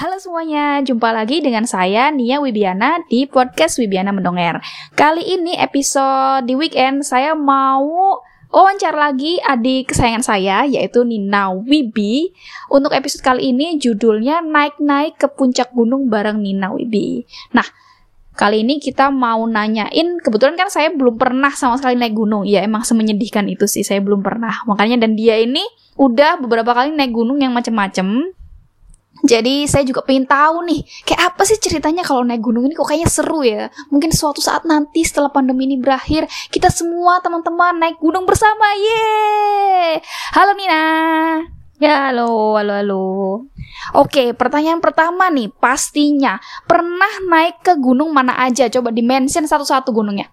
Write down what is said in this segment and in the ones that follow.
Halo semuanya, jumpa lagi dengan saya Nia Wibiana di podcast Wibiana Mendonger. Kali ini episode di weekend saya mau wawancara lagi adik kesayangan saya yaitu Nina Wibi. Untuk episode kali ini judulnya Naik-naik ke puncak gunung bareng Nina Wibi. Nah, kali ini kita mau nanyain kebetulan kan saya belum pernah sama sekali naik gunung. Ya emang semenyedihkan itu sih saya belum pernah. Makanya dan dia ini udah beberapa kali naik gunung yang macem-macem jadi saya juga pengen tahu nih, kayak apa sih ceritanya kalau naik gunung ini kok kayaknya seru ya. Mungkin suatu saat nanti setelah pandemi ini berakhir, kita semua teman-teman naik gunung bersama. Yeay! Halo Nina. Ya, halo, halo, halo. Oke, pertanyaan pertama nih, pastinya pernah naik ke gunung mana aja? Coba di-mention satu-satu gunungnya.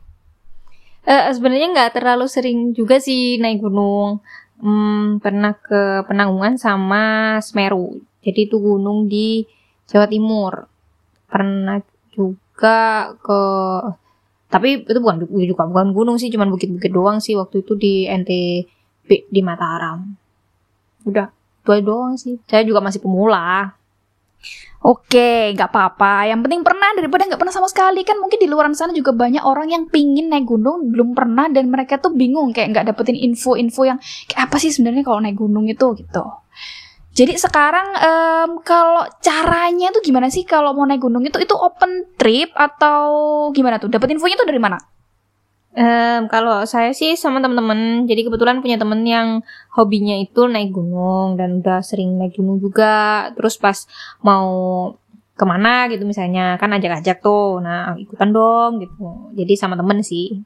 Uh, Sebenarnya nggak terlalu sering juga sih naik gunung. Hmm, pernah ke Penanggungan sama Semeru. Jadi itu gunung di Jawa Timur. Pernah juga ke tapi itu bukan juga bukan gunung sih, cuman bukit-bukit doang sih waktu itu di NTB di Mataram. Udah, itu doang sih. Saya juga masih pemula. Oke, nggak apa-apa. Yang penting pernah daripada nggak pernah sama sekali kan mungkin di luar sana juga banyak orang yang pingin naik gunung belum pernah dan mereka tuh bingung kayak nggak dapetin info-info yang kayak apa sih sebenarnya kalau naik gunung itu gitu. Jadi sekarang um, kalau caranya tuh gimana sih kalau mau naik gunung itu itu open trip atau gimana tuh? Dapat infonya tuh dari mana? Um, kalau saya sih sama teman-teman, jadi kebetulan punya temen yang hobinya itu naik gunung dan udah sering naik gunung juga. Terus pas mau ke mana gitu misalnya kan ajak-ajak tuh, nah ikutan dong gitu. Jadi sama temen sih.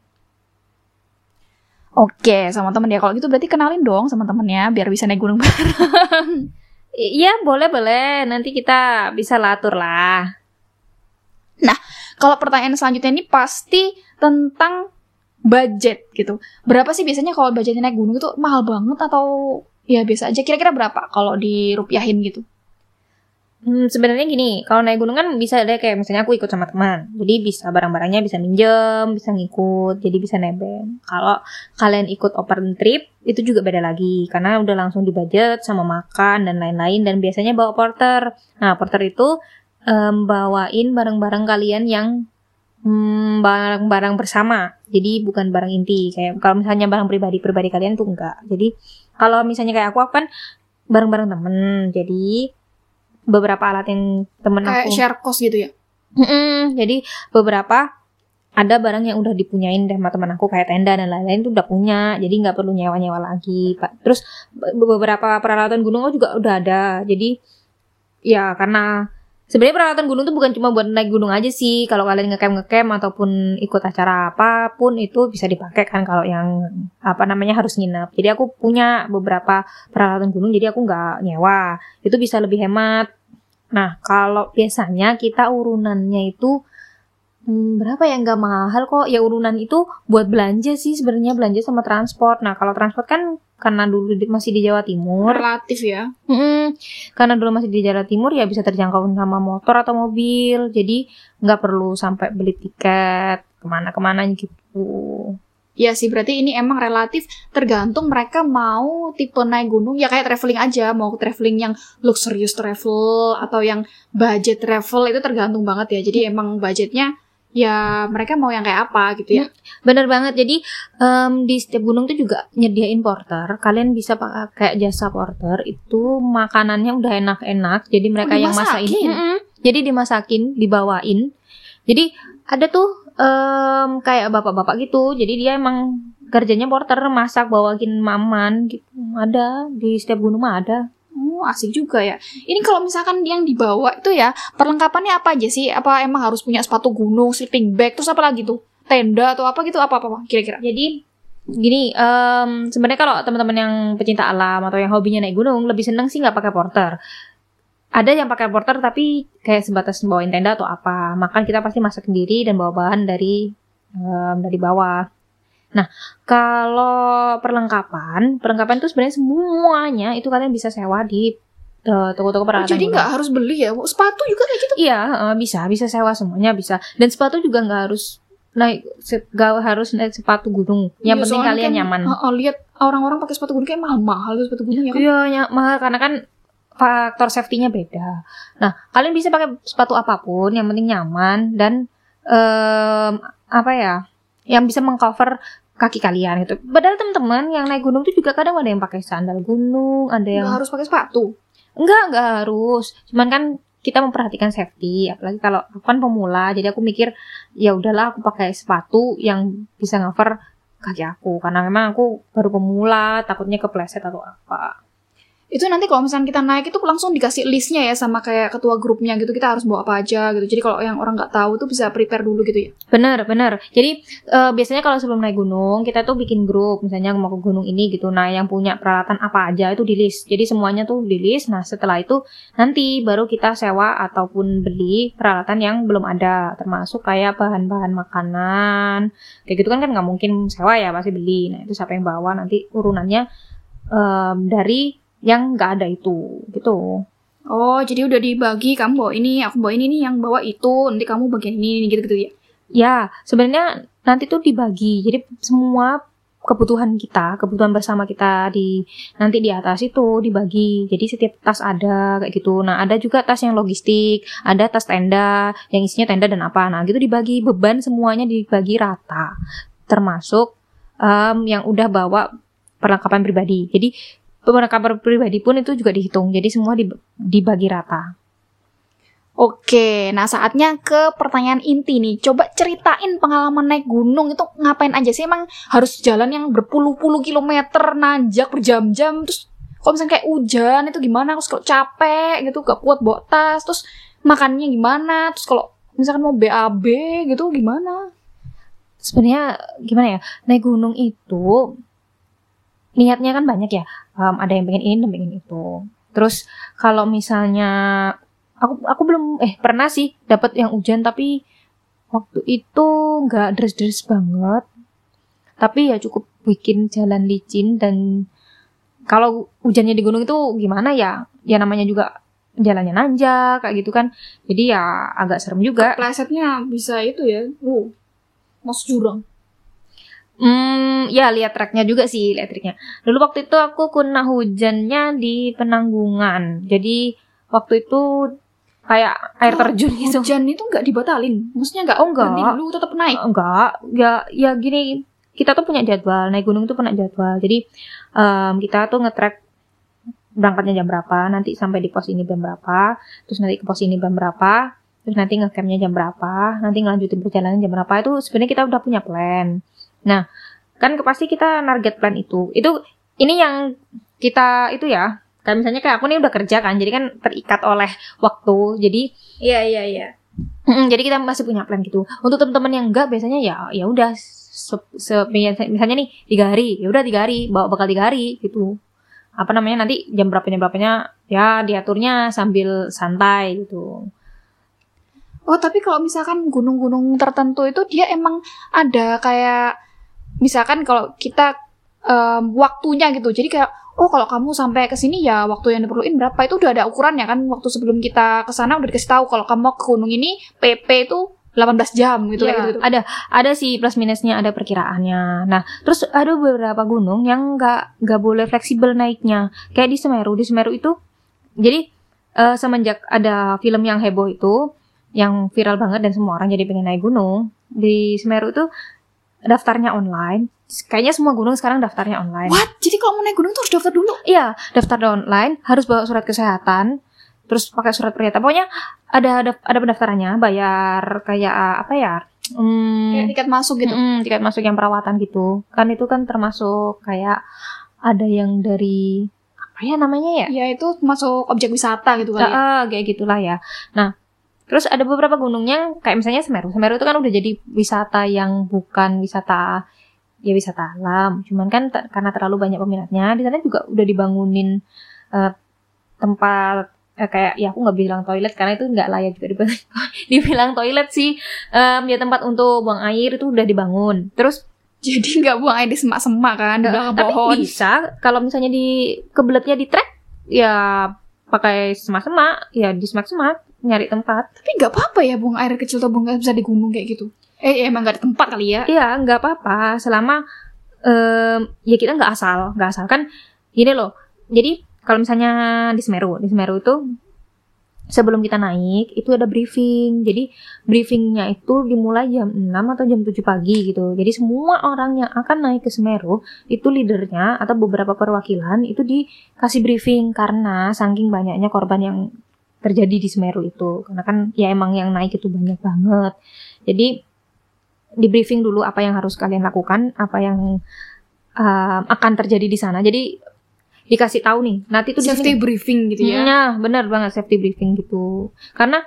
Oke, sama temen ya. Kalau gitu berarti kenalin dong sama temennya biar bisa naik gunung bareng. Iya, boleh boleh. Nanti kita bisa latur lah. Nah, kalau pertanyaan selanjutnya ini pasti tentang budget gitu. Berapa sih biasanya kalau budgetnya naik gunung itu mahal banget atau ya biasa aja? Kira-kira berapa kalau dirupiahin gitu? Hmm, sebenarnya gini, kalau naik gunung kan bisa deh kayak misalnya aku ikut sama teman. Jadi bisa barang-barangnya bisa minjem, bisa ngikut, jadi bisa nebeng. Kalau kalian ikut open trip, itu juga beda lagi karena udah langsung di budget sama makan dan lain-lain dan biasanya bawa porter. Nah, porter itu um, bawain barang-barang kalian yang hmm, barang-barang bersama. Jadi bukan barang inti. Kayak kalau misalnya barang pribadi-pribadi kalian tuh enggak. Jadi kalau misalnya kayak aku, aku kan bareng-bareng temen. Jadi beberapa alat yang temen Kayak aku share cost gitu ya? Mm-mm, jadi beberapa ada barang yang udah dipunyain deh sama teman aku kayak tenda dan lain-lain tuh udah punya jadi nggak perlu nyewa-nyewa lagi pak terus be- beberapa peralatan gunung juga udah ada jadi ya karena sebenarnya peralatan gunung tuh bukan cuma buat naik gunung aja sih. Kalau kalian ngecamp ngecamp ataupun ikut acara apa pun itu bisa dipakai kan kalau yang apa namanya harus nginep. Jadi aku punya beberapa peralatan gunung jadi aku nggak nyewa. Itu bisa lebih hemat. Nah kalau biasanya kita urunannya itu Hmm, berapa ya? Nggak mahal kok. Ya urunan itu buat belanja sih sebenarnya belanja sama transport. Nah kalau transport kan karena dulu di- masih di Jawa Timur Relatif ya. Mm-mm. karena dulu masih di Jawa Timur ya bisa terjangkau sama motor atau mobil jadi nggak perlu sampai beli tiket ke mana-kemana gitu Ya sih, berarti ini emang relatif tergantung mereka mau tipe naik gunung ya kayak traveling aja, mau traveling yang luxurious travel atau yang budget travel itu tergantung banget ya. Jadi emang budgetnya ya mereka mau yang kayak apa gitu ya. bener banget. Jadi em, di setiap gunung tuh juga nyediain porter. Kalian bisa pakai jasa porter. Itu makanannya udah enak-enak. Jadi mereka yang masakin. dimasakin? Mm-mm. jadi dimasakin dibawain. Jadi ada tuh em, kayak bapak-bapak gitu. Jadi dia emang kerjanya porter. Masak bawain maman gitu. Ada. Di setiap gunung mah ada Oh, asik juga ya. Ini kalau misalkan yang dibawa itu ya, perlengkapannya apa aja sih? Apa emang harus punya sepatu gunung, sleeping bag, terus apa lagi tuh? Tenda atau apa gitu, apa-apa kira-kira? Jadi gini, em, sebenarnya kalau teman-teman yang pecinta alam atau yang hobinya naik gunung lebih seneng sih nggak pakai porter. Ada yang pakai porter tapi kayak sebatas bawain tenda atau apa. Makan kita pasti masak sendiri dan bawa bahan dari em, dari bawah. Nah, kalau perlengkapan, perlengkapan itu sebenarnya semuanya itu kalian bisa sewa di eh, toko-toko Oh, peralatan. jadi gunung. nggak harus beli ya? Sepatu juga kayak gitu? Iya, eh, bisa, bisa sewa semuanya bisa. Dan sepatu juga nggak harus naik, nggak harus naik sepatu gunung. Yang Iya, penting kalian kan, nyaman. Oh, oh, lihat orang-orang pakai sepatu gunung kayak mahal-mahal tuh sepatu gunung ya kan? Iya, mahal karena kan faktor safety-nya beda. Nah, kalian bisa pakai sepatu apa pun, yang penting nyaman dan em, apa ya, yang bisa mengcover kaki kalian gitu. Padahal teman-teman yang naik gunung itu juga kadang ada yang pakai sandal gunung, ada yang Nggak harus pakai sepatu. Enggak, enggak harus. Cuman kan kita memperhatikan safety, apalagi kalau aku kan pemula, jadi aku mikir ya udahlah aku pakai sepatu yang bisa cover kaki aku karena memang aku baru pemula, takutnya kepleset atau apa. Itu nanti kalau misalnya kita naik itu langsung dikasih listnya ya sama kayak ketua grupnya gitu. Kita harus bawa apa aja gitu. Jadi kalau yang orang nggak tahu tuh bisa prepare dulu gitu ya. Bener, bener. Jadi eh, biasanya kalau sebelum naik gunung kita tuh bikin grup, misalnya mau ke gunung ini gitu. Nah, yang punya peralatan apa aja itu di list. Jadi semuanya tuh di list. Nah, setelah itu nanti baru kita sewa ataupun beli peralatan yang belum ada, termasuk kayak bahan-bahan makanan. Kayak gitu kan kan nggak mungkin sewa ya, pasti beli. Nah, itu siapa yang bawa nanti urunannya em, dari yang nggak ada itu, gitu. Oh, jadi udah dibagi kamu bawa ini, aku bawa ini nih yang bawa itu, nanti kamu bagian ini, ini gitu-gitu ya. Ya, sebenarnya nanti tuh dibagi. Jadi semua kebutuhan kita, kebutuhan bersama kita di nanti di atas itu dibagi. Jadi setiap tas ada kayak gitu. Nah, ada juga tas yang logistik, ada tas tenda yang isinya tenda dan apa. Nah, gitu dibagi beban semuanya dibagi rata. Termasuk em, yang udah bawa perlengkapan pribadi. Jadi perlengkapan pribadi pun itu juga dihitung. Jadi semua dib- dibagi rata. Oke, nah saatnya ke pertanyaan inti nih. Coba ceritain pengalaman naik gunung itu ngapain aja sih? Emang harus jalan yang berpuluh-puluh kilometer, nanjak berjam-jam, terus kalau misalnya kayak hujan itu gimana? Terus kalau capek gitu, gak kuat bawa tas, terus makannya gimana? Terus kalau misalkan mau BAB gitu gimana? sebenarnya gimana ya naik gunung itu niatnya kan banyak ya Em, ada yang pengen ini dan pengen itu terus kalau misalnya aku aku belum eh pernah sih dapat yang hujan tapi waktu itu nggak deres-deres banget tapi ya cukup bikin jalan licin dan kalau hujannya di gunung itu gimana ya ya namanya juga jalannya nanjak kayak gitu kan jadi ya agak serem juga Plesetnya bisa itu ya. Uh, masuk jurang. Hmm, ya lihat treknya juga sih, lihat. Dulu waktu itu aku kena hujannya di penanggungan. Jadi waktu itu kayak air terjun gitu. Hujan itu nggak dibatalin. Maksudnya nggak Oh, enggak. berhenti dulu tetap naik. Enggak, ya ya gini, kita tuh punya jadwal, naik gunung tuh punya jadwal. Jadi em, kita tuh nge-track berangkatnya jam berapa, nanti sampai di pos ini jam berapa, terus nanti ke pos ini jam berapa, terus nanti ngecampnya jam berapa, nanti ngelanjutin perjalanan jam berapa. Itu sebenarnya kita udah punya plan. Nah, kan pasti kita target plan itu. Itu ini yang kita itu ya. Kayak misalnya kayak aku nih udah kerja kan, jadi kan terikat oleh waktu. Jadi Iya iya iya. Jadi kita masih punya plan gitu. Untuk teman-teman yang enggak biasanya ya ya udah se- se- misalnya nih tiga hari, ya udah tiga hari, bawa bakal tiga hari gitu. Apa namanya nanti jam berapa jam berapanya ya diaturnya sambil santai gitu. Oh, tapi kalau misalkan gunung-gunung tertentu itu dia emang ada kayak misalkan kalau kita em, waktunya gitu. Jadi kayak oh kalau kamu sampai ke sini ya waktu yang diperluin berapa itu udah ada ukurannya kan waktu sebelum kita ke sana udah dikasih tahu kalau kamu mau ke gunung ini PP itu 18 jam gitu Iya, kayak gitu. Ada ada sih plus minusnya ada perkiraannya. Nah terus ada beberapa gunung yang nggak nggak boleh fleksibel naiknya. Kayak di Semeru di Semeru itu jadi eh, semenjak ada film yang heboh itu yang viral banget dan semua orang jadi pengen naik gunung di Semeru itu daftarnya online. Kayaknya semua gunung sekarang daftarnya online. What? Jadi kalau mau naik gunung tuh harus daftar dulu. Iya, daftar online, harus bawa surat kesehatan, terus pakai surat pernyataan. Pokoknya ada ada, ada pendaftarannya, bayar kayak apa ya? Hmm, Kayak tiket masuk gitu. mm-mm, tiket masuk yang perawatan gitu. Kan itu kan termasuk kayak ada yang dari apa ya namanya ya? Ya itu masuk objek wisata gitu kali. ya. Ah, ah, kayak gitulah ya. Nah, terus ada beberapa gunungnya kayak misalnya Semeru. Semeru itu kan udah jadi wisata yang bukan wisata ya wisata alam. Cuman kan te- karena terlalu banyak peminatnya, di sana juga udah dibangunin eh, tempat eh, kayak ya aku nggak bilang toilet karena itu nggak layak juga dibilang, dibilang toilet sih. Em, ya tempat untuk buang air itu udah dibangun. Terus Jadi nggak buang air di semak-semak kan di belakang tapi pohon. bisa kalau misalnya di kebeletnya di trek ya pakai semak-semak ya di semak-semak nyari tempat Tapi nggak apa-apa ya buang air kecil atau buang air besar di gunung kayak gitu. Eh emang nggak ada tempat kali ya. Iya, nggak apa-apa selama em, ya kita nggak asal, nggak asal kan gini loh. Jadi kalau misalnya di Semeru, di Semeru itu sebelum kita naik itu ada briefing. Jadi briefingnya itu dimulai jam 6 atau jam 7 pagi gitu. Jadi semua orang yang akan naik ke Semeru itu leadernya atau beberapa perwakilan itu dikasih briefing karena saking banyaknya korban yang terjadi di Semeru itu. Karena kan ya emang yang naik itu banyak banget. Jadi di briefing dulu apa yang harus kalian lakukan, apa yang um, akan terjadi di sana. Jadi dikasih tahu nih, nanti di Safety briefing gitu ya. Nah, benar banget safety briefing gitu. Karena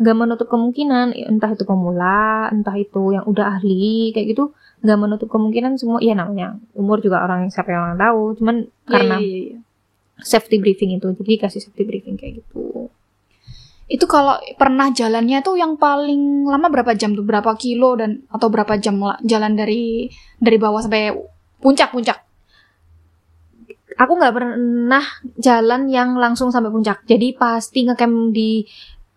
nggak menutup kemungkinan entah itu pemula, entah itu yang udah ahli kayak gitu, nggak menutup kemungkinan semua. Ya namanya umur juga orang siapa yang tahu. Cuman Iya, karena iya, iya, iya. safety briefing itu, jadi kasih safety briefing kayak gitu. Itu kalau pernah jalannya tuh yang paling lama berapa jam tuh? Berapa kilo dan atau berapa jam la- jalan dari dari bawah sampai puncak-puncak? Aku nggak pernah jalan yang langsung sampai puncak. Jadi pasti ngecamp di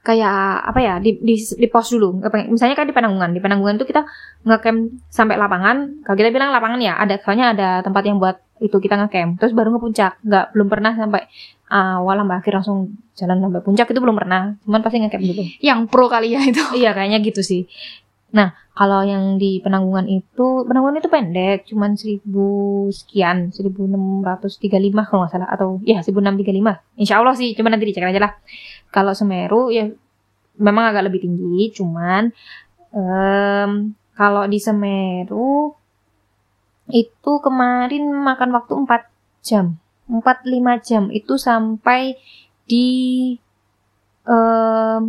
kayak apa ya di di, di pos dulu. Misalnya kan di Penanggungan. Di Penanggungan tuh kita ngecamp sampai lapangan. Kalau kita bilang lapangan ya ada soalnya ada tempat yang buat itu kita ngecamp. Terus baru ngepuncak. Nggak belum pernah sampai awal sampai akhir langsung jalan sampai puncak itu belum pernah. Cuman pasti ngecamp dulu. Yang pro kali ya itu. Iya kayaknya gitu sih. Nah kalau yang di penanggungan itu penanggungan itu pendek, cuman seribu sekian, 1635 kalau nggak salah atau ya 1635. Insya Allah sih, cuman nanti dicek aja lah. Kalau Semeru ya memang agak lebih tinggi, cuman em, kalau di Semeru itu kemarin makan waktu 4 jam, 4-5 jam itu sampai di em,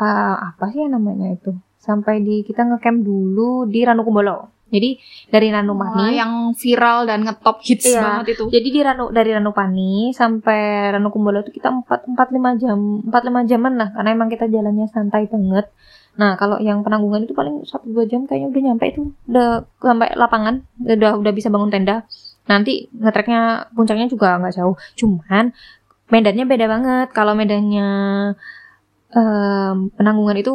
ah, apa sih namanya itu? Sampai di kita ngecamp dulu di Ranukumbolo. Jadi dari Ranupani yang viral dan ngetop hits Iya. banget itu. jadi di Ranu dari Ranupani sampai Ranukumbolo itu kita empat empat lima jam empat lima jaman lah karena emang kita jalannya santai banget. Nah kalau yang penanggungan itu paling satu dua jam kayaknya udah nyampe itu. Udah sampai lapangan udah udah bisa bangun tenda nanti ngetreknya puncaknya juga nggak jauh. Cuman medannya beda banget. Kalau medannya em, penanggungan itu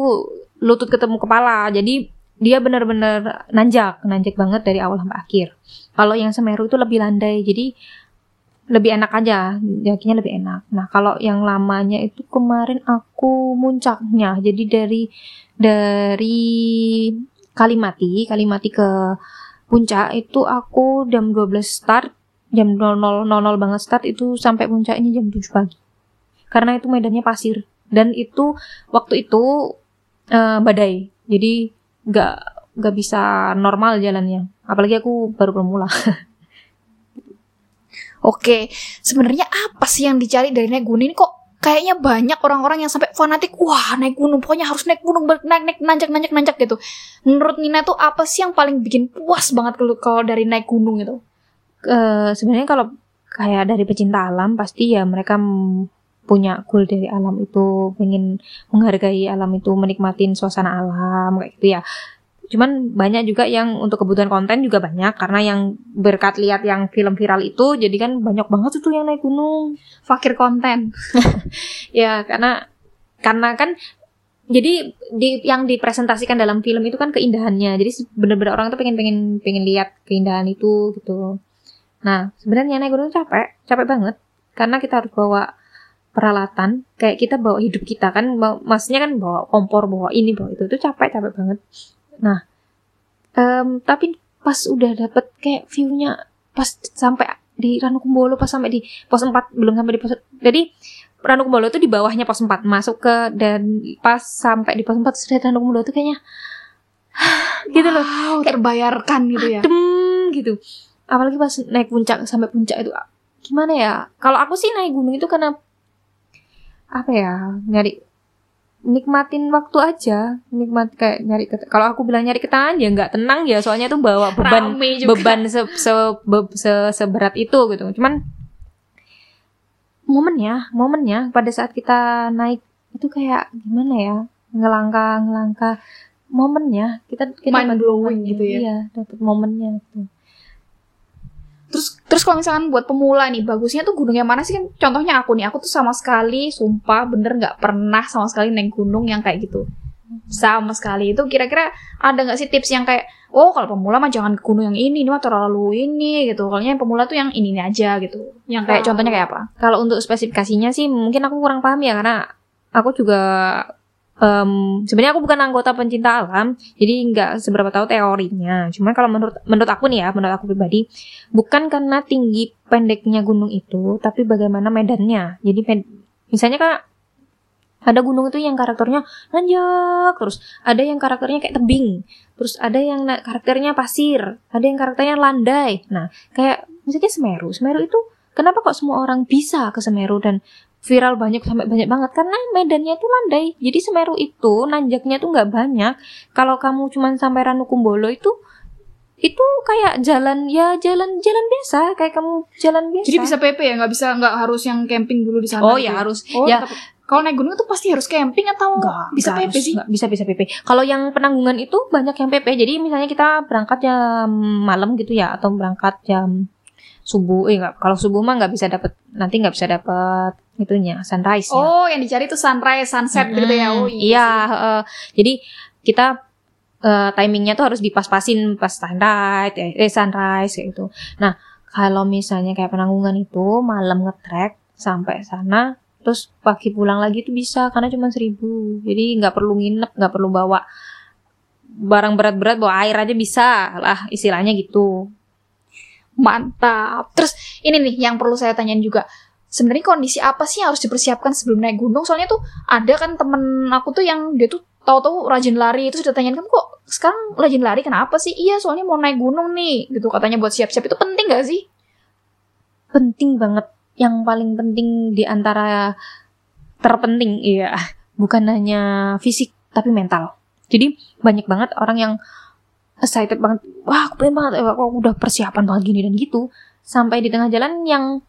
lutut ketemu kepala. Jadi dia benar-benar nanjak. Nanjak banget dari awal sampai akhir. Kalau yang Semeru itu lebih landai. Jadi lebih enak aja. Yakinnya lebih enak. Nah kalau yang lamanya itu kemarin aku muncaknya. Jadi dari dari Kalimati Kalimati ke puncak itu aku jam 12 start jam 00.00 banget start itu sampai puncaknya jam 7 pagi. Karena itu medannya pasir. Dan itu waktu itu eh, badai. Jadi nggak nggak bisa normal jalannya. Apalagi aku baru pemula Oke, sebenarnya apa sih yang dicari dari naik gunung ini kok kayaknya banyak orang-orang yang sampai fanatik, wah naik gunung, pokoknya harus naik gunung, naik naik nanjak nanjak nanjak gitu. Menurut Nina tuh apa sih yang paling bikin puas banget kalau dari naik gunung itu? Eh, sebenarnya kalau kayak dari pecinta alam pasti ya mereka punya goal dari alam itu pengen menghargai alam itu menikmatin suasana alam kayak gitu ya cuman banyak juga yang untuk kebutuhan konten juga banyak karena yang berkat lihat yang film viral itu jadi kan banyak banget tuh yang naik gunung. Fakir konten. ya karena karena kan jadi di yang dipresentasikan dalam film itu kan keindahannya. Jadi bener-bener orang tuh pengen pengen pengen lihat keindahan itu gitu. Nah sebenarnya naik gunung capek capek banget. Karena kita harus bawa peralatan kayak kita bawa hidup kita kan bawa, maksudnya kan bawa kompor bawa ini bawa itu itu capek capek banget nah em, tapi pas udah dapet kayak viewnya pas sampai di Ranukumbolo pas sampai di pos 4 belum sampai di pos jadi Ranukumbolo itu di bawahnya pos 4 masuk ke dan pas sampai di pos 4 sudah Ranukumbolo itu kayaknya gitu loh. Wow, terbayarkan gitu ya. adem gitu. Apalagi pas naik puncak sampai puncak itu gimana ya? Kalau aku sih naik gunung itu karena apa ya nyari nikmatin waktu aja nikmat kayak nyari kalau aku bilang nyari ketenangan ya nggak tenang ya soalnya tuh bawa beban beban se, se, be- se- seberat itu gitu cuman momennya momennya pada saat kita naik itu kayak gimana ya ngelangkah ngelangkah momennya kita kita Mind blowing momennya. gitu ya. iya dapat momennya gitu. Terus terus kalau misalkan buat pemula nih, bagusnya tuh gunung yang mana sih kan? Contohnya aku nih, aku tuh sama sekali, sumpah bener nggak pernah sama sekali naik gunung yang kayak gitu. sama sekali itu kira-kira ada nggak sih tips yang kayak oh kalau pemula mah jangan ke gunung yang ini ini mah terlalu ini gitu kalau yang pemula tuh yang ini, ini aja gitu yang kayak Oh. contohnya kayak apa Kalau untuk spesifikasinya sih mungkin aku kurang paham ya karena aku juga em, sebenarnya aku bukan anggota pencinta alam, jadi nggak seberapa tahu teorinya. Cuman kalau menurut menurut aku nih ya, menurut aku pribadi, bukan karena tinggi pendeknya gunung itu, tapi bagaimana medannya. Jadi med- misalnya kak ada gunung itu yang karakternya nanjak terus, ada yang karakternya kayak tebing, terus ada yang karakternya pasir, ada yang karakternya landai. Nah, kayak misalnya Semeru, Semeru itu kenapa kok semua orang bisa ke Semeru dan viral banyak sampai banyak banget karena medannya itu landai. Jadi Semeru itu nanjaknya tuh nggak banyak. Kalau kamu cuman sampai Ranukumbolo itu itu kayak jalan ya jalan jalan biasa kayak kamu jalan biasa. jadi bisa PP ya nggak bisa nggak harus yang camping dulu di sana Oh gitu ya harus oh, ya tapi kalau naik gunung itu pasti harus camping atau Nggak, bisa nggak PP harus, sih nggak bisa bisa PP. Kalau yang penanggungan itu banyak yang PP. Jadi misalnya kita berangkat jam malam gitu ya atau berangkat jam subuh. Eh enggak, kalau subuh mah nggak bisa dapat nanti nggak bisa dapat itunya sunrise ya. oh yang dicari tuh sunrise sunset gitu ya oh Mm-mm. Iya, heeh. jadi kita eh, timingnya tuh harus dipas-pasin pas sunrise, eh, eh, sunrise kayak gitu. Nah, kalau misalnya kayak penanggungan itu malam ngetrek sampai sana, terus pagi pulang lagi tuh bisa karena cuma seribu. Jadi nggak perlu nginep, nggak perlu bawa barang berat-berat, bawa air aja bisa lah istilahnya gitu. Mantap. Terus ini nih yang perlu saya tanyain juga. Sebenarnya kondisi apa sih yang harus dipersiapkan sebelum naik gunung? Soalnya tuh ada kan temen aku tuh yang dia tuh tahu-tahu rajin lari terus dia tanyain kamu kok sekarang rajin lari kenapa sih? Iya soalnya mau naik gunung nih gitu katanya buat siap-siap itu penting gak sih? penting banget yang paling penting di antara terpenting iya bukan hanya fisik tapi mental jadi banyak banget orang yang excited banget. Wah aku pengen banget aku udah persiapan banget gini dan gitu. Sampai di tengah jalan yang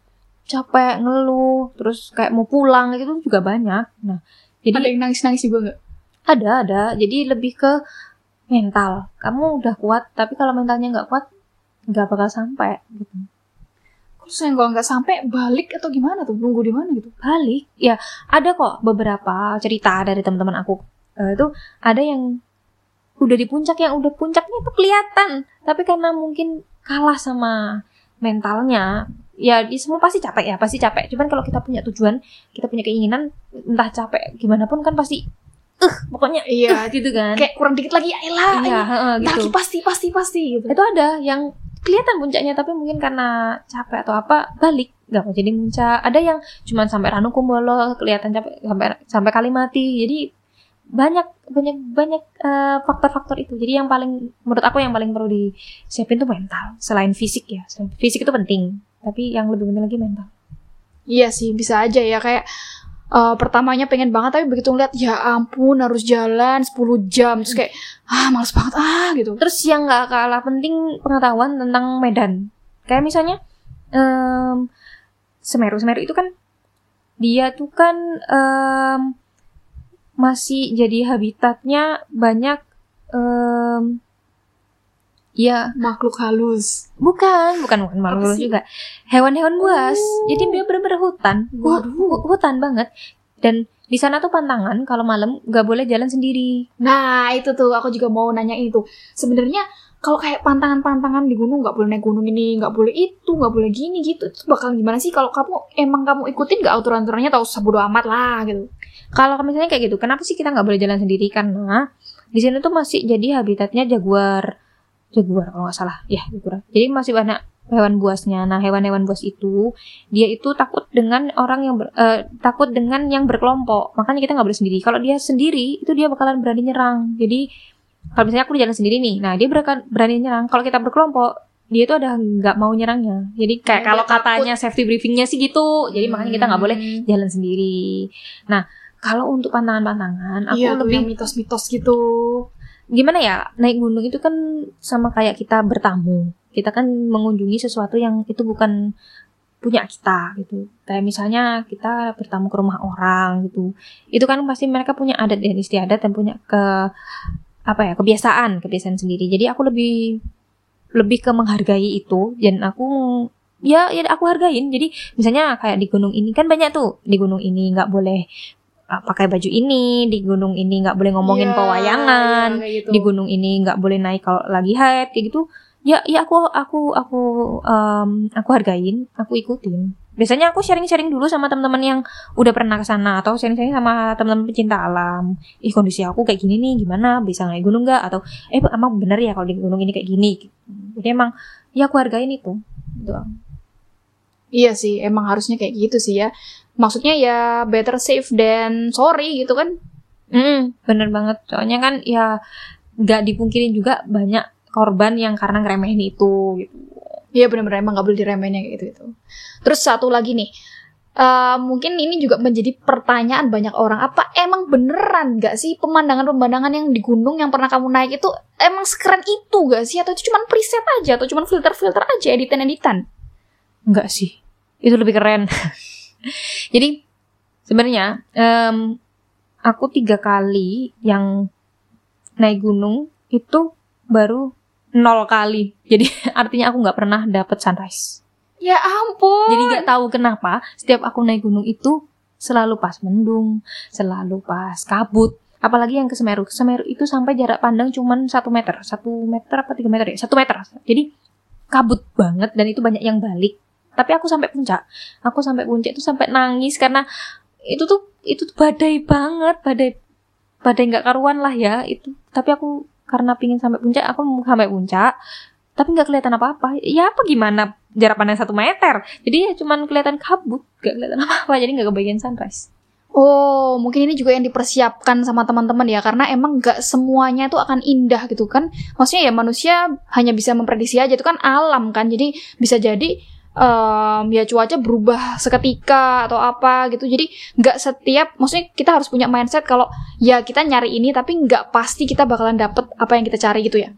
capek ngeluh terus kayak mau pulang gitu juga banyak. Nah jadi ada yang nangis-nangis juga gak? ada ada. Jadi lebih ke mental. Kamu udah kuat tapi kalau mentalnya nggak kuat nggak bakal sampai gitu. Terus yang kalau nggak sampai balik atau gimana tuh? Nunggu di mana gitu? balik? Ya ada kok beberapa cerita dari teman-teman aku. Eh, itu ada yang udah di puncak yang udah puncaknya tuh kelihatan. Tapi karena mungkin kalah sama mentalnya ya di semua pasti capek ya pasti capek. Cuman kalau kita punya tujuan kita punya keinginan entah capek gimana pun kan pasti eh pokoknya Iya, gitu kan. Kayak kurang dikit lagi ya elah. iya Ntar gitu lagi pasti pasti pasti gitu. itu ada yang kelihatan puncaknya tapi mungkin karena capek atau apa balik nggak mau jadi muncak ada yang cuma sampai Ranukumbolo kelihatan capek sampai sampai Kalimati. Jadi banyak banyak banyak eh, faktor-faktor itu. Jadi yang paling menurut aku yang paling perlu disiapin tuh mental. Selain fisik ya. Fisik itu penting. Tapi yang lebih penting lagi mental. Iya sih, bisa aja ya. Kayak eh, pertamanya pengen banget tapi begitu ngeliat ya ampun harus jalan 10 jam. Terus kayak ah males banget ah gitu. Terus yang nggak kalah penting pengetahuan tentang medan. Kayak misalnya em, Semeru, Semeru itu kan dia tuh kan em, masih jadi habitatnya banyak em, ya Makhluk halus. bukan bukan bukan malu sih? juga hewan-hewan buas. Oh. Jadi dia bener-bener hutan, Hu- Waduh. hu- hutan banget. Dan di sana tuh pantangan kalau malam nggak boleh jalan sendiri. Nah itu tuh aku juga mau nanya itu. Sebenarnya kalau kayak pantangan-pantangan di gunung nggak boleh naik gunung ini, nggak boleh itu, nggak boleh gini gitu. Itu bakal gimana sih kalau kamu emang kamu ikutin nggak aturan-aturannya tahu bodo amat lah gitu. Kalau misalnya kayak gitu, kenapa sih kita nggak boleh jalan sendiri? Karena di sini tuh masih jadi habitatnya jaguar, jaguar kalau nggak salah, ya jaguar. Jadi masih banyak hewan buasnya. Nah, hewan-hewan buas itu dia itu takut dengan orang yang ber- eh, takut dengan yang berkelompok. Makanya kita nggak boleh sendiri. Kalau dia sendiri, itu dia bakalan berani nyerang. Jadi kalau misalnya aku jalan sendiri nih, nah dia berakan- berani nyerang. Kalau kita berkelompok, dia itu ada nggak mau nyerangnya. Jadi kayak Oh, kalau takut. katanya safety briefingnya sih gitu. Jadi makanya kita nggak boleh Hmm. jalan sendiri. Nah, kalau untuk pantangan-pantangan, aku Iya lebih mitos-mitos gitu. gimana ya? Naik gunung itu kan sama kayak kita bertamu. Kita kan mengunjungi sesuatu yang itu bukan punya kita gitu. Kayak misalnya kita bertamu ke rumah orang gitu. Itu kan pasti mereka punya adat dan istiadat dan punya ke apa ya kebiasaan kebiasaan sendiri. Jadi aku lebih lebih ke menghargai itu dan aku ya ya aku hargain. Jadi misalnya kayak di gunung ini kan banyak tuh di gunung ini nggak boleh pakai baju ini di gunung ini nggak boleh ngomongin Iya, pewayangan iya, kayak gitu. di gunung ini nggak boleh naik kalau lagi haid kayak gitu. Ya ya aku aku aku em, aku hargain aku ikutin. Biasanya aku sharing-sharing dulu sama teman-teman yang udah pernah ke sana atau sharing-sharing sama teman-teman pecinta alam. Ih kondisi aku kayak gini nih gimana? Bisa naik gunung nggak? Atau eh emang bener ya kalau di gunung ini kayak gini? Jadi emang ya aku hargain itu. Gitu. Iya sih, emang harusnya kayak gitu sih ya. Maksudnya ya better safe than sorry gitu kan. Mm, bener banget soalnya kan ya nggak dipungkirin juga banyak korban yang karena ngeremehin itu gitu Iya benar-benar emang gak boleh diremehin kayak gitu itu. Terus satu lagi nih, eh, mungkin ini juga menjadi pertanyaan banyak orang. Apa emang beneran gak sih pemandangan-pemandangan yang di gunung yang pernah kamu naik itu emang sekeren itu gak sih? Atau itu cuma preset aja? Atau cuma filter-filter aja, editan-editan? Enggak sih. Itu lebih keren. Jadi sebenarnya em, aku tiga kali yang naik gunung itu baru nol kali. Jadi artinya aku nggak pernah dapet sunrise. Ya ampun. Jadi nggak tahu kenapa setiap aku naik gunung itu selalu pas mendung, selalu pas kabut. Apalagi yang ke Semeru. Ke Semeru itu sampai jarak pandang cuman satu meter, satu meter apa tiga meter ya? Satu meter. Jadi kabut banget dan itu banyak yang balik. Tapi aku sampai puncak. Aku sampai puncak itu sampai nangis karena itu tuh itu tuh badai banget, badai badai nggak karuan lah ya itu. Tapi aku karena pingin sampai puncak, aku mau sampai puncak. Tapi nggak kelihatan apa-apa. Ya apa gimana? Jarak pandang satu meter. Jadi ya cuman kelihatan kabut, nggak kelihatan apa-apa. Jadi nggak kebagian sunrise. Oh, mungkin ini juga yang dipersiapkan sama teman-teman ya, karena emang nggak semuanya tuh akan indah gitu kan. Maksudnya ya manusia hanya bisa memprediksi aja, itu kan alam kan, jadi bisa jadi em, ya cuaca berubah seketika atau apa gitu. Jadi nggak setiap, maksudnya kita harus punya mindset kalau ya kita nyari ini, tapi nggak pasti kita bakalan dapet apa yang kita cari gitu ya.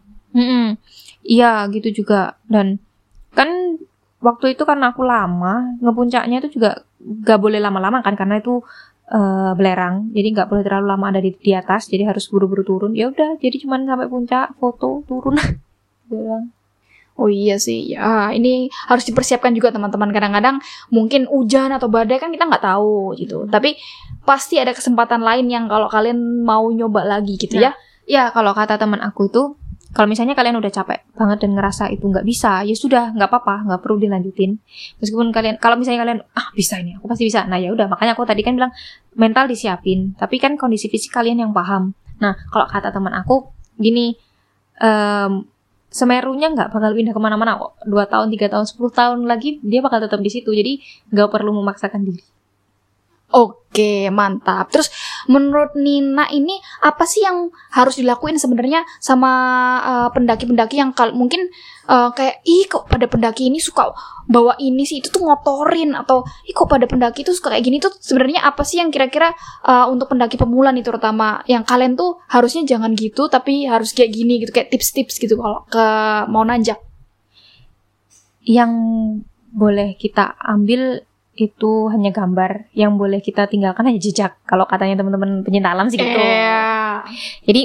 Iya gitu juga. Dan kan waktu itu karena aku lama ngepuncaknya itu juga gak boleh lama-lama kan karena itu eh, belerang. Jadi nggak boleh terlalu lama ada di, di atas jadi harus buru-buru turun. Ya udah jadi cuman sampai puncak foto turun. Doang Oh iya sih, ya ini harus dipersiapkan juga teman-teman. Kadang-kadang mungkin hujan atau badai kan kita nggak tahu gitu. Tapi pasti ada kesempatan lain yang kalau kalian mau nyoba lagi gitu ya. ya kalau kata teman aku itu kalau misalnya kalian udah capek banget dan ngerasa itu nggak bisa ya sudah nggak apa-apa nggak perlu dilanjutin. Meskipun kalian kalau misalnya kalian ah bisa ini aku pasti bisa. Nah ya udah makanya aku tadi kan bilang mental disiapin. Tapi kan kondisi fisik kalian yang paham. Nah kalau kata teman aku gini em, Semerunya nggak bakal pindah ke mana-mana kok. Dua tahun tiga tahun 10 tahun lagi dia bakal tetap di situ. Jadi nggak perlu memaksakan diri Oke, mantap. Terus menurut Nina ini apa sih yang harus dilakuin sebenarnya sama eh, pendaki-pendaki yang kal mungkin eh, kayak ih kok pada pendaki ini suka bawa ini sih itu tuh ngotorin atau ih kok pada pendaki itu suka kayak gini tuh sebenarnya apa sih yang kira-kira eh, untuk pendaki pemula nih terutama yang kalian tuh harusnya jangan gitu tapi harus kayak gini gitu kayak tips-tips gitu kalau ke mau nanjak. yang boleh kita ambil itu hanya gambar yang boleh kita tinggalkan hanya jejak kalau katanya teman-teman pencinta alam sih gitu. Iya. jadi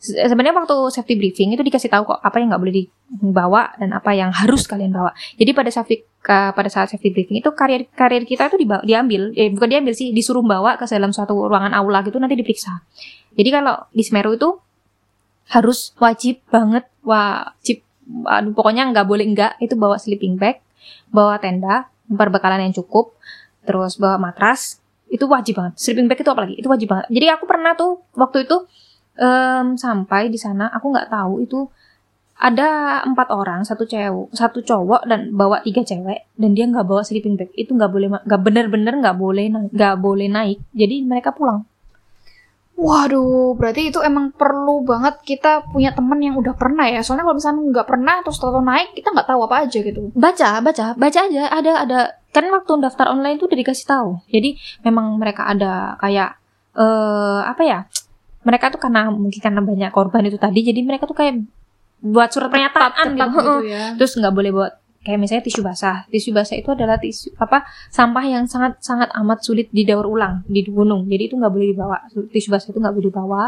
se- sebenarnya waktu safety briefing itu dikasih tahu kok apa yang nggak boleh dibawa dan apa yang harus kalian bawa. Jadi pada safety ka- pada saat safety briefing itu karir karir kita itu dibawa, diambil eh bukan diambil sih disuruh bawa ke dalam suatu ruangan aula gitu nanti diperiksa. Jadi kalau di Semeru itu harus wajib banget wajib aduh, pokoknya nggak boleh enggak itu bawa sleeping bag bawa tenda perbekalan yang cukup terus bawa matras itu wajib banget. Sleeping bag itu apalagi itu wajib banget. Jadi aku pernah tuh waktu itu em, sampai di sana aku nggak tahu itu ada empat orang satu cewek satu cowok dan bawa tiga cewek dan dia nggak bawa sleeping bag. Itu nggak boleh nggak bener-bener nggak boleh nggak boleh naik. Jadi mereka pulang Waduh, berarti itu emang perlu banget kita punya temen yang udah pernah ya. Soalnya kalau misalnya nggak pernah terus tahu naik, kita nggak tahu apa aja gitu. baca baca baca aja ada ada kan waktu daftar online tuh udah dikasih tahu jadi memang mereka ada kayak eh apa ya mereka tuh karena mungkin karena banyak korban itu tadi jadi mereka tuh kayak buat surat pernyataan gitu, gitu ya. terus nggak boleh buat kayak misalnya tisu basah. Tisu basah itu adalah tisu apa sampah yang sangat sangat amat sulit didaur ulang di gunung. Jadi itu nggak boleh dibawa. Tisu basah itu nggak boleh dibawa.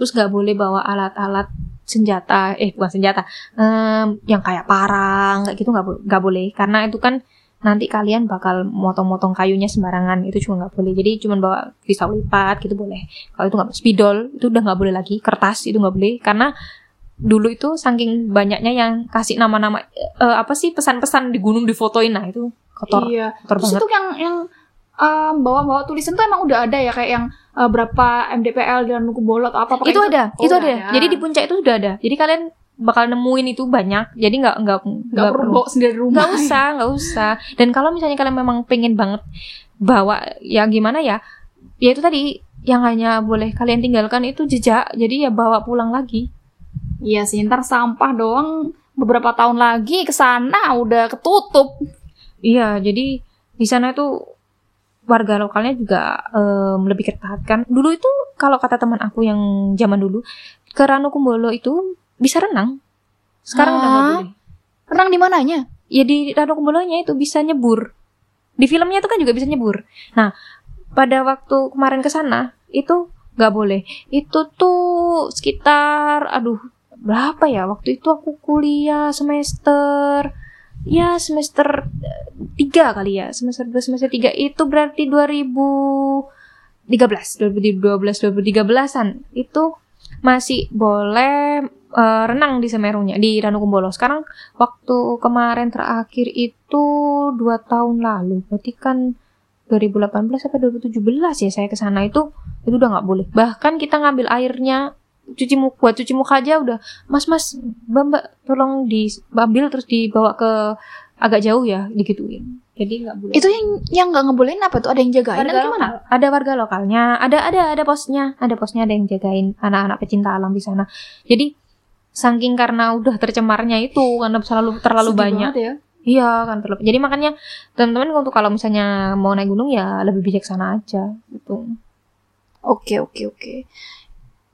Terus nggak boleh bawa alat-alat senjata eh bukan senjata em, yang kayak parang kayak gitu nggak nggak boleh. Karena itu kan nanti kalian bakal motong-motong kayunya sembarangan. Itu juga nggak boleh. Jadi cuman bawa pisau lipat gitu boleh. Kalau itu nggak spidol itu udah nggak boleh lagi. Kertas itu nggak boleh. Karena dulu itu saking banyaknya yang kasih nama-nama eh, apa sih pesan-pesan di gunung difotoin. Nah itu kotor Iya. kotor Terus banget. itu yang yang em, bawa-bawa tulisan tuh emang udah ada ya kayak yang eh, berapa MDPL dan nuku bola atau apa itu ada Oh, itu ada. jadi di puncak itu sudah ada. Jadi kalian bakal nemuin itu banyak. Jadi nggak nggak nggak perlu bawa sendiri di rumah. nggak usah nggak usah. Dan kalau misalnya kalian memang pengen banget bawa ya gimana ya? Ya itu tadi yang hanya boleh kalian tinggalkan itu jejak. Jadi ya bawa pulang lagi Iya sih, ntar sampah doang beberapa tahun lagi ke sana udah ketutup. iya jadi di sana itu warga lokalnya juga em, lebih ketat kan dulu itu kalau kata teman aku yang zaman dulu ke Ranukumbolo itu bisa renang sekarang udah nggak boleh Renang di mananya? ya di Ranukumbolonya itu bisa nyebur. Di filmnya itu kan juga bisa nyebur. Nah, pada waktu kemarin ke sana itu nggak boleh. Itu tuh sekitar aduh berapa ya? Waktu itu aku kuliah semester ya semester eh, tiga kali ya. Semester dua semester tiga. Itu berarti 2013 2012 2013an itu masih boleh eh, renang di Semerunya di Ranukumbolo. Sekarang waktu kemarin terakhir itu dua tahun lalu. Berarti kan 2018 apa 2017 ya saya ke sana. Itu itu udah nggak boleh. Bahkan kita ngambil airnya cuci muka buat cuci muka aja udah mas mas mbak mbak tolong diambil terus dibawa ke agak jauh ya digituin jadi nggak boleh Itu yang yang nggak ngebolehin apa tuh? Ada yang jagain warga gimana? lokal. ada warga lokalnya ada ada ada posnya ada posnya ada yang jagain anak-anak pecinta alam di sana jadi saking karena udah tercemarnya itu karena selalu terlalu Sedih banyak ya. iya kan terlalu jadi makanya teman-teman untuk kalau misalnya mau naik gunung ya lebih bijaksana aja gitu Oke, oke, oke.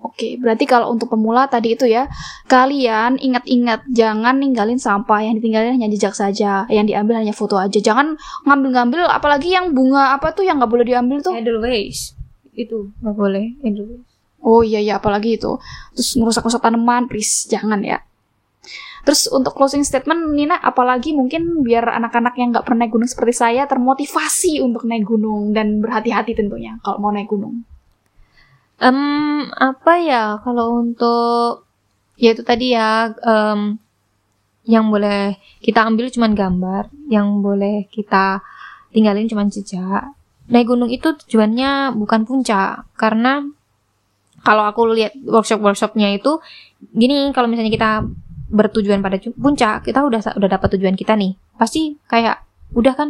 Oke, berarti kalau untuk pemula tadi itu ya, kalian ingat-ingat jangan ninggalin sampah yang ditinggalin hanya jejak saja, yang diambil hanya foto aja. Jangan ngambil-ngambil apalagi yang bunga apa tuh yang nggak boleh diambil tuh. Edelweiss itu nggak boleh Edelweiss Oh iya iya apalagi itu. Terus merusak-rusak tanaman, please jangan ya. Terus untuk closing statement Nina, apalagi mungkin biar anak-anak yang nggak pernah naik gunung seperti saya termotivasi untuk naik gunung dan berhati-hati tentunya kalau mau naik gunung. Em, apa ya kalau untuk ya itu tadi ya em, yang boleh kita ambil cuman gambar, yang boleh kita tinggalin cuman jejak. Naik gunung itu tujuannya bukan puncak karena kalau aku lihat workshop-workshopnya itu gini kalau misalnya kita bertujuan pada puncak kita udah udah dapat tujuan kita nih. Pasti kayak udah kan?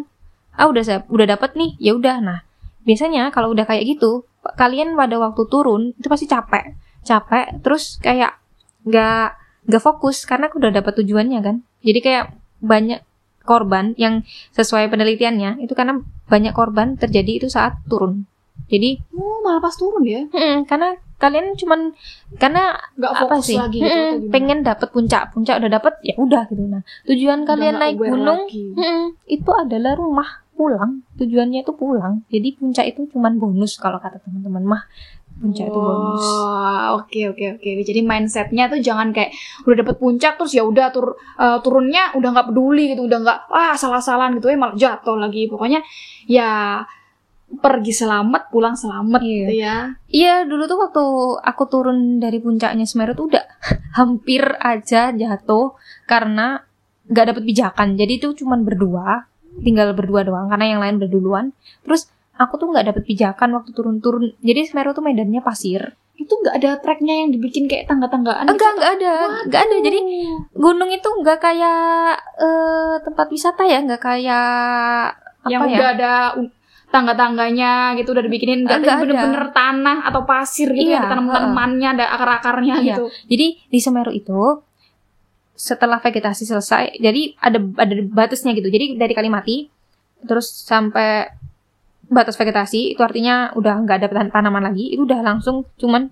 Ah udah udah dapat nih ya udah. Nah biasanya kalau udah kayak gitu kalian pada waktu turun itu pasti capek. Capek terus kayak nggak nggak fokus karena aku udah dapat tujuannya kan? Jadi kayak banyak korban yang sesuai penelitiannya itu karena banyak korban terjadi itu saat turun. Jadi Oh malah pas turun ya? mm, karena kalian cuman karena Nggak apa fokus sih? lagi gitu pengen dapet puncak puncak udah dapet ya udah gitu. Nah tujuan Udah kalian naik gunung mm-mm, itu adalah rumah pulang tujuannya itu pulang jadi puncak itu cuman bonus kalau kata teman-teman mah puncak itu bonus oke oke oke. Jadi mindsetnya tuh jangan kayak udah dapet puncak terus ya udah tur eh, turunnya udah nggak peduli gitu, udah nggak wah salah-salahan gitu ya malah jatuh lagi. Pokoknya ya pergi selamat, pulang selamat Iya. gitu ya. iya dulu tuh waktu aku turun dari puncaknya Semeru tuh udah hampir aja jatuh karena nggak dapet pijakan jadi itu cuman berdua tinggal berdua doang karena yang lain berduluan. Terus aku tuh nggak dapet pijakan waktu turun-turun. Jadi Semeru tuh medannya pasir. Itu nggak ada treknya yang dibikin kayak tangga-tanggaan gitu. enggak enggak ada. Enggak ada. Jadi gunung itu enggak kayak eh, tempat wisata ya? Enggak kayak apa yang ya? udah ada tangga-tangganya gitu udah dibikinin. Nggak Nggak ada. bener-bener tanah atau pasir gitu Iya, ya ada tanaman-tanamannya ada akar-akarnya Iya. gitu. jadi di Semeru itu setelah vegetasi selesai jadi ada ada batasnya gitu. Jadi dari Kalimati terus sampai batas vegetasi itu artinya udah nggak ada tan- tanaman lagi itu udah langsung cuman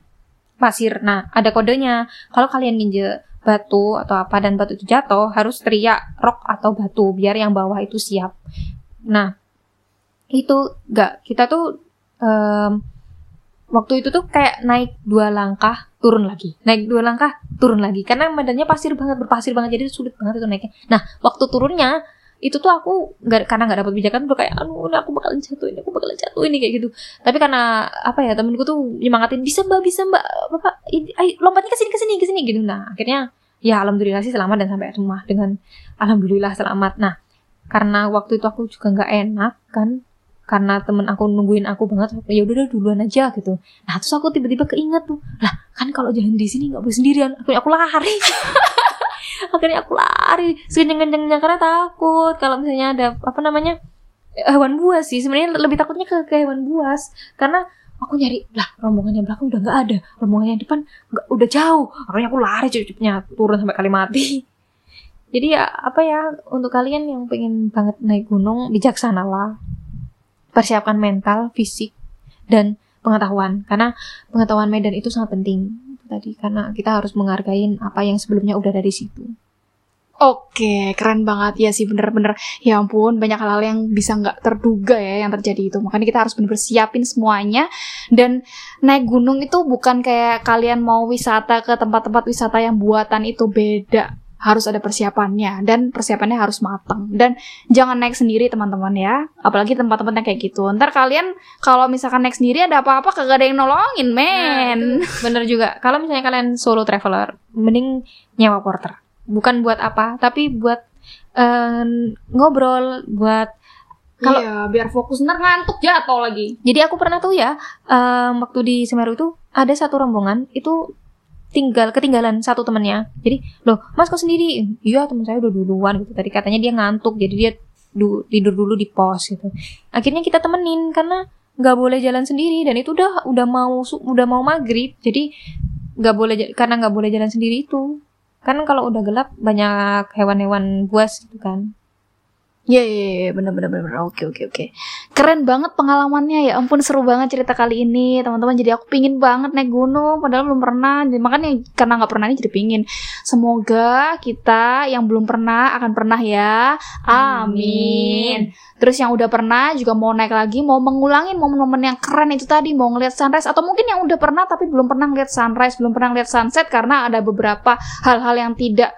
pasir. Nah ada kodenya. Kalau kalian nginjek batu atau apa dan batu itu jatuh harus teriak rock atau batu biar yang bawah itu siap. Nah itu nggak kita tuh em, waktu itu tuh kayak naik dua langkah turun lagi. Naik dua langkah turun lagi. Karena medannya pasir banget berpasir banget jadi sulit banget itu naiknya. Nah waktu turunnya itu tuh aku nggak karena nggak dapat pijakan udah kayak ini aku bakalan jatuh ini aku bakalan jatuh ini kayak gitu. Tapi karena apa ya temenku tuh nyemangatin bisa mbak bisa mbak bapak ini- ayo lompatnya ke sini ke sini ke sini gitu. Nah akhirnya ya alhamdulillah sih selamat dan sampai rumah dengan alhamdulillah selamat. Nah karena waktu itu aku juga nggak enak kan karena temen aku nungguin aku banget ya udah duluan aja gitu. Nah terus aku tiba-tiba keinget tuh lah kan kalau jalan di sini nggak boleh sendirian akhirnya aku lari. Akhirnya aku lari sekenceng-kencengnya karena takut kalau misalnya ada apa namanya hewan buas sih. Sebenarnya lebih takutnya ke, ke hewan buas karena aku nyari lah rombongan yang belakang udah nggak ada rombongan yang depan nggak udah jauh. Akhirnya aku lari cepet-cepetnya turun sampai kali mati. Jadi ya apa ya untuk kalian yang pengen banget naik gunung bijaksanalah persiapkan mental fisik dan pengetahuan karena pengetahuan medan itu sangat penting tadi karena kita harus menghargai apa yang sebelumnya udah dari situ Oke, keren banget ya sih bener-bener. Ya ampun, banyak hal-hal yang bisa nggak terduga ya yang terjadi itu. Makanya kita harus bener-bener siapin semuanya. Dan naik gunung itu bukan kayak kalian mau wisata ke tempat-tempat wisata yang buatan itu beda. Harus ada persiapannya dan persiapannya harus matang. Dan jangan naik sendiri teman-teman ya. Apalagi tempat-tempat yang kayak gitu. Ntar kalian kalau misalkan naik sendiri ada apa-apa kagak ada yang nolongin, men. bener juga kalau misalnya kalian solo traveler mending nyewa porter bukan buat apa tapi buat eh, ngobrol buat Kalau- iya, biar fokus ntar ngantuk jatuh lagi. Jadi aku pernah tuh ya, em, waktu di Semeru itu ada satu rombongan itu tinggal ketinggalan satu temennya. Jadi, loh, Mas kok sendiri? Iya, teman saya udah duluan gitu. Tadi katanya dia ngantuk, jadi dia du- tidur dulu di pos gitu. Akhirnya kita temenin karena nggak boleh jalan sendiri dan itu udah udah mau udah mau maghrib. Jadi nggak boleh karena nggak boleh jalan sendiri itu. Kan kalau udah gelap banyak hewan-hewan buas gitu kan. Iya, iya, iya, bener, bener, bener, bener. Oke, oke, oke. Keren banget pengalamannya ya. Ampun, seru banget cerita kali ini, teman-teman. Jadi aku pingin banget naik gunung, padahal belum pernah. Jadi, makanya karena nggak pernah ini jadi pingin. Semoga kita yang belum pernah akan pernah ya. Amin. Terus yang udah pernah juga mau naik lagi, mau mengulangin momen-momen yang keren itu tadi, mau ngeliat sunrise atau mungkin yang udah pernah tapi belum pernah ngeliat sunrise, belum pernah ngeliat sunset karena ada beberapa hal-hal yang tidak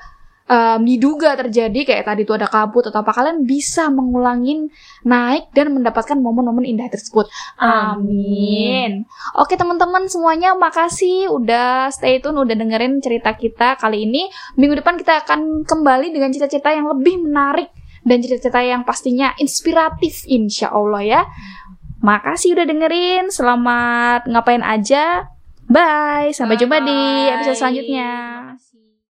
um, diduga terjadi kayak tadi tuh ada kabut atau apa kalian bisa mengulangin naik dan mendapatkan momen-momen indah tersebut. Amin. Oke teman-teman semuanya makasih udah stay tune udah dengerin cerita kita kali ini. Minggu depan kita akan kembali dengan cerita-cerita yang lebih menarik dan cerita-cerita yang pastinya inspiratif insya Allah ya. Makasih udah dengerin. Selamat ngapain aja. Bye. Sampai jumpa di Bye. episode selanjutnya.